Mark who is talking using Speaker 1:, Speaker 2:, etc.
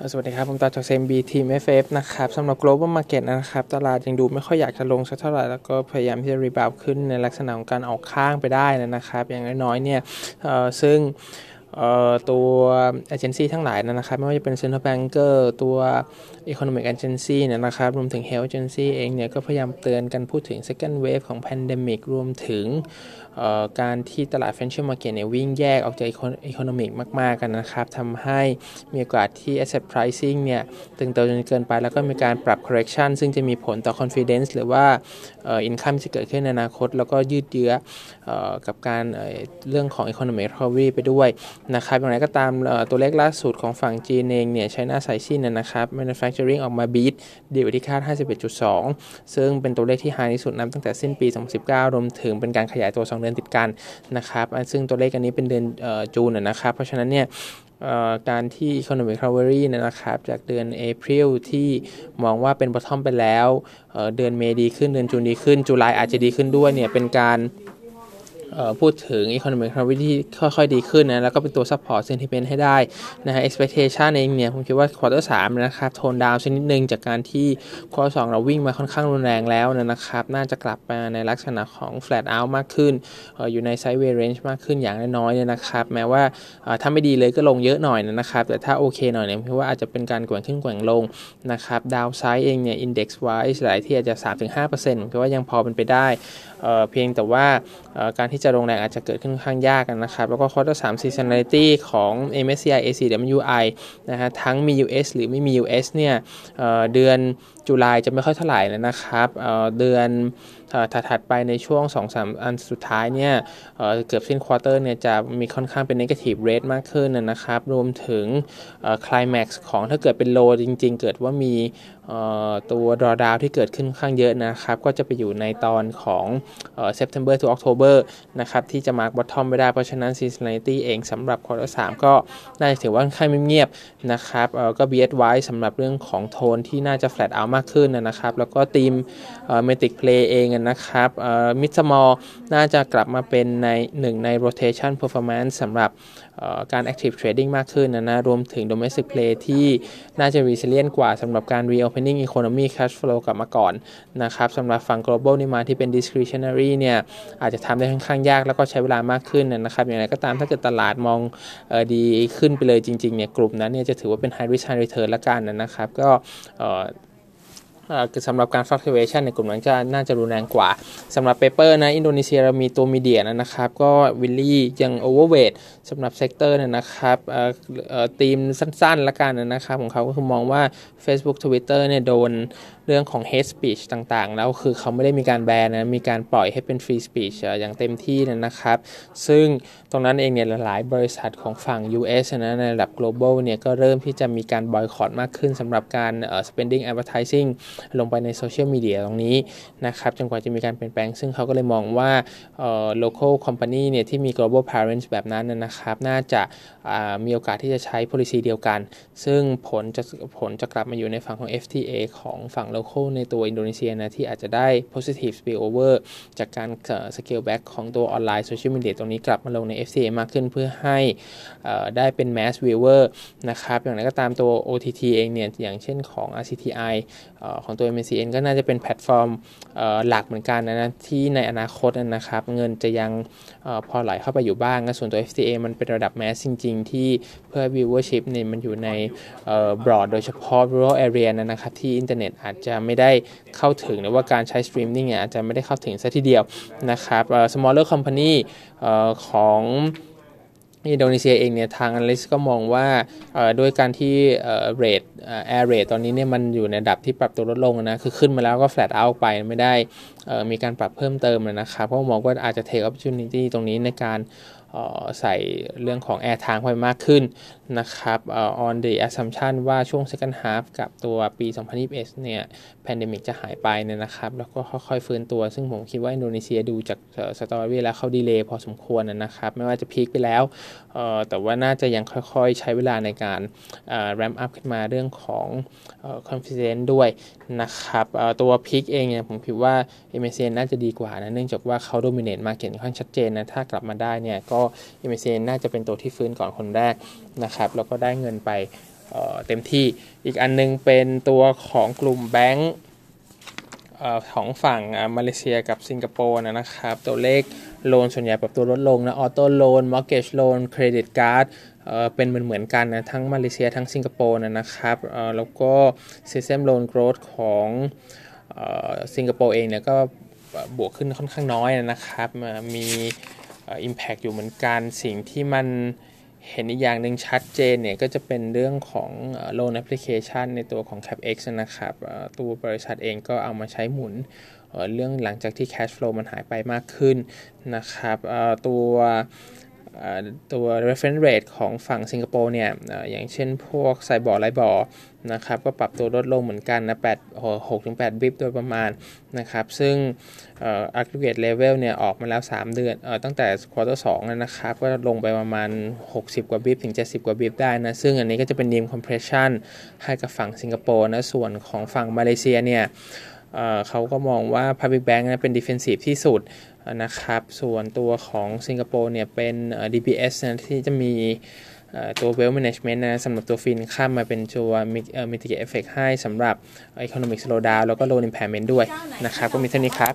Speaker 1: สวัสดีครับ ผมตาจากเซมบีทีม FF นะครับสำหรับ global market นะครับ ตลาดยังดูไม่ค่อยอยากจะลงสักเท่าไหร่ แล้วก็พยายามที่จะรีบาวขึ้นในลักษณะของการออกข้างไปได้นะครับ อย่างน้อยๆเนี่ยซึ่ง ตัว agency ทั้งหลายนะครับ ไม่ว่าจะเป็น central banker ตัว economic agency เนี่ยนะครับ รวมถึง health agency เองเนี่ย ก็พยายามเตือนกันพูดถึง second wave ของ pandemic รวมถึงการที่ตลาด financial market เนี่ย วิ่งแยกออกจาก economic มาก ๆ กันนะครับทำให้มีโอกาสที่ asset pricing เนี่ย ตึงโตจนเกินไปแล้วก็มีการปรับ correction ซึ่งจะมีผลต่อ confidence หรือว่า income จะเกิดขึ้นในอนาคต แล้วก็ยืดเยื้อกับการเรื่องของ economic recovery ไปด้วยนะครับอย่างไรก็ตามตัวเลขล่าสุดของฝั่งจีนเองเนี่ย China ไซซินนะครับ manufacturing ออกมาบีทดีกว่าที่คาด 51.2 ซึ่งเป็นตัวเลขที่ high ที่สุดนับตั้งแต่สิ้นปี 2019 รวมถึงเป็นการขยายตัว 2 เดือนติดกันนะครับ ซึ่งตัวเลขอันนี้เป็นเดือนจูนนะครับ เพราะฉะนั้นเนี่ยการที่ economic recovery นะครับ จากเดือน April ที่มองว่าเป็น bottom ไปแล้ว เดือนเมดีขึ้น เดือนจูนดีขึ้น จุลายอาจจะดีขึ้นด้วยเนี่ยเป็นการ พูดถึง economic recovery ที่ค่อยๆ ดีขึ้นนะ แล้วก็เป็นตัว support sentiment ให้ได้นะฮะ expectation เองเนี่ย ผมคิดว่า quarter 3นะครับโทนดาวชนิดหนึ่งจากการที่ quarter 2เราวิ่งมาค่อนข้างรุนแรงแล้วนะครับ น่าจะกลับมาในลักษณะของ flat out มากขึ้นออยู่ใน sideways range มากขึ้นอย่างน้อยๆเนี่ยนะครับ แม้ว่าถ้าไม่ดีเลยก็ลงเยอะหน่อยนะครับ แต่ถ้าโอเคหน่อยเนี่ยผมคิดว่าอาจจะเป็นการแกว่งขึ้นแกว่งลงนะครับ downside เองเนี่ย index wise หลายที่อาจจะ 3-5%ผมคิดว่ายังพอเป็นไปได้ เพียงแต่ว่าการที่จะลงแรงอาจจะเกิดขึ้นค่อนข้างยากกันนะครับ แล้วก็ quarter สาม seasonality ของ MSCI ACWI นะฮะทั้งมี US หรือไม่มี US เนี่ยเดือนจุลายจะไม่ค่อยเท่าไหร่แล้วนะครับเดือน ถัดไปในช่วง 2-3 อันสุดท้ายเนี่ยเกือบสิ้นควอเตอร์เนี่ยจะมีค่อนข้างเป็น negative rate มากขึ้นนะครับ รวมถึง climax ของถ้าเกิดเป็น low จริง ๆ เกิดว่ามีตัว drawdown ที่เกิดขึ้นข้างเยอะนะครับ ก็จะไปอยู่ในตอนของเซ September to October นะครับที่จะ mark bottom ไม่ได้ เพราะฉะนั้น seasonality เองสำหรับ quarter 3ก็น่าจะถือว่าค่อนข้างเงียบๆนะครับก็ be advised สำหรับเรื่องของโทนที่น่าจะ flat out มากขึ้นนะครับ แล้วก็ทีม Matic Play เองนะครับมิสมอลน่าจะกลับมาเป็นในหนึ่งใน rotation performance สำหรับการ active trading มากขึ้นนะนะรวมถึง domestic play ที่น่าจะ resilient กว่าสำหรับการ reopening economy cash flow กลับมาก่อนนะครับสำหรับฝั่ง global นี่มาที่เป็น discretionary เนี่ยอาจจะทำได้ค่อนข้างยากแล้วก็ใช้เวลามากขึ้นนะครับอย่างไรก็ตามถ้าเกิดตลาดมองดีขึ้นไปเลยจริงๆเนี่ยกลุ่มนั้นเนี่ยจะถือว่าเป็น high risk high return ละกันนะครับก็ สำหรับการ fluctuation ในกลุ่มนั้นจะน่าจะรุนแรงกว่าสำหรับ paper นะอินโดนีเซียเรามีตัว media นะครับ ก็วิลลี่ยัง overweight สำหรับ sector เนี่ยนะครับธีมสั้นๆละกันนะครับ ของเขาก็คือมองว่า Facebook Twitter เนี่ยโดนเรื่องของ hate speech ต่างๆ แล้วคือเขาไม่ได้มีการแบนนะมีการปล่อยให้เป็น free speech อย่างเต็มที่นะครับ ซึ่งตรงนั้นเองเนี่ยหลายบริษัทของฝั่ง US นะในระดับ global เนี่ยก็เริ่มที่จะมีการบอยคอตมากขึ้นสำหรับการ spending advertising ลงไปในโซเชียลมีเดียตรงนี้นะครับจนกว่าจะมีการเปลี่ยนแปลง ซึ่งเขาก็เลยมองว่า local company เนี่ยที่มี global parents แบบนั้นนะครับ น่าจะมีโอกาสที่จะใช้ policy เดียวกัน ซึ่งผลจะผลจะกลับมาอยู่ในฝั่งของ FTA ของฝั่ง local ในตัวอินโดนีเซียนะที่อาจจะได้ positive spillover จากการ scale back ของตัวออนไลน์โซเชียลมีเดียตรงนี้กลับมาลงใน FTA มากขึ้นเพื่อให้ได้เป็น mass viewer นะครับ อย่างไรก็ตามตัว OTT เองเนี่ย อย่างเช่นของ RCTI ของตัว MNCN ก็น่าจะเป็นแพลตฟอร์มหลักเหมือนกันนะที่ในอนาคตนะครับ เงินจะยังอพอไหลเข้าไปอยู่บ้างส่วนตัว FTA มันเป็นระดับ mass จริง ๆ ที่เพื่อ viewership เนี่ยมันอยู่ใน broad โดยเฉพาะ rural area นะครับที่อินเทอร์เน็ตอาจจะไม่ได้เข้าถึงหรือว่าการใช้สตรีมมิ่งอาจจะไม่ได้เข้าถึงซะทีเดียวนะครับ smaller company ของ อินโดนีเซียเองเนี่ยทาง analyst ก็มองว่าด้วยการที่ rate ad rate ตอนนี้เนี่ยมันอยู่ในระดับที่ปรับตัวลดลงนะคือขึ้นมาแล้วก็ flat out ไปไม่ได้มีการปรับเพิ่มเติมนะครับเพราะมองว่าอาจจะ take โอกาสตรงนี้ในการ ใส่เรื่องของ air time ไปมากขึ้นนะครับ on the assumption ว่าช่วง second half กับตัวปี 2021 เนี่ย pandemic จะหายไปเนี่ยนะครับ แล้วก็ค่อยๆฟื้นตัว ซึ่งผมคิดว่าอินโดนีเซียดูจาก story แล้วเขา delay พอสมควรนะครับ ไม่ว่าจะ peak ไปแล้ว แต่ว่าน่าจะยังค่อยๆ ใช้เวลาในการ ramp up ขึ้นมาเรื่องของ confidence ด้วยนะครับ ตัว pick เองเนี่ยผมคิดว่า MNCN น่าจะดีกว่านะ เนื่องจากว่าเขา dominate market ค่อนข้างชัดเจนนะ ถ้ากลับมาได้เนี่ยก็ MNCN น่าจะเป็นตัวที่ฟื้นก่อนคนแรกนะครับ แล้วก็ได้เงินไปเต็มที่ อีกอันนึงเป็นตัวของกลุ่มแบงก์ของฝั่งมาเลเซียกับสิงคโปร์นะครับ ตัวเลข loan ส่วนใหญ่ปรับตัวลดลงนะ auto loan mortgage loan credit card เป็นเหมือนเหมือนกันนะ ทั้งมาเลเซียทั้งสิงคโปร์นะครับ แล้วก็ System Loan Growth ของสิงคโปร์เองเนี่ยก็บวกขึ้นค่อนข้างน้อยนะครับ impact อยู่เหมือนกัน สิ่งที่มันเห็นอีกอย่างหนึ่งชัดเจนเนี่ย ก็จะเป็นเรื่องของ loan แอ loan application ในตัวของ Capex นะครับ ตัวบริษัทเองก็เอามาใช้หมุนเรื่องหลังจากที่ cash flow มันหายไปมากขึ้นนะครับตัว ตัว reference rate ของฝั่งสิงคโปร์เนี่ยอย่างเช่นพวก SIBOR LIBOR นะครับก็ปรับตัวลดลงเหมือนกันนะ8 6ถึง8 bip โดยประมาณนะครับ ซึ่งอ่อ aggregate level เนี่ยออกมาแล้ว 3 เดือนออตั้งแต่ quarter 2นะครับ ก็ลงไปประมาณ 60 กว่าบิปถึง 70 กว่าบิปได้นะ ซึ่งอันนี้ก็จะเป็น NIM compression ให้กับฝั่งสิงคโปร์นะ ส่วนของฝั่งมาเลเซียเนี่ยเอ่อเขาก็มองว่า Public Bank นะเป็น defensive ที่สุด นะครับ ส่วนตัวของสิงคโปร์เนี่ยเป็น DBS นะที่จะมีตัว Wealth Management นะสำหรับตัวฟินข้ามมาเป็นตัว Mitigate effect ให้สำหรับ economic slowdown แล้วก็ loan impairment ด้วยนะครับ ก็มีเท่านี้ครับ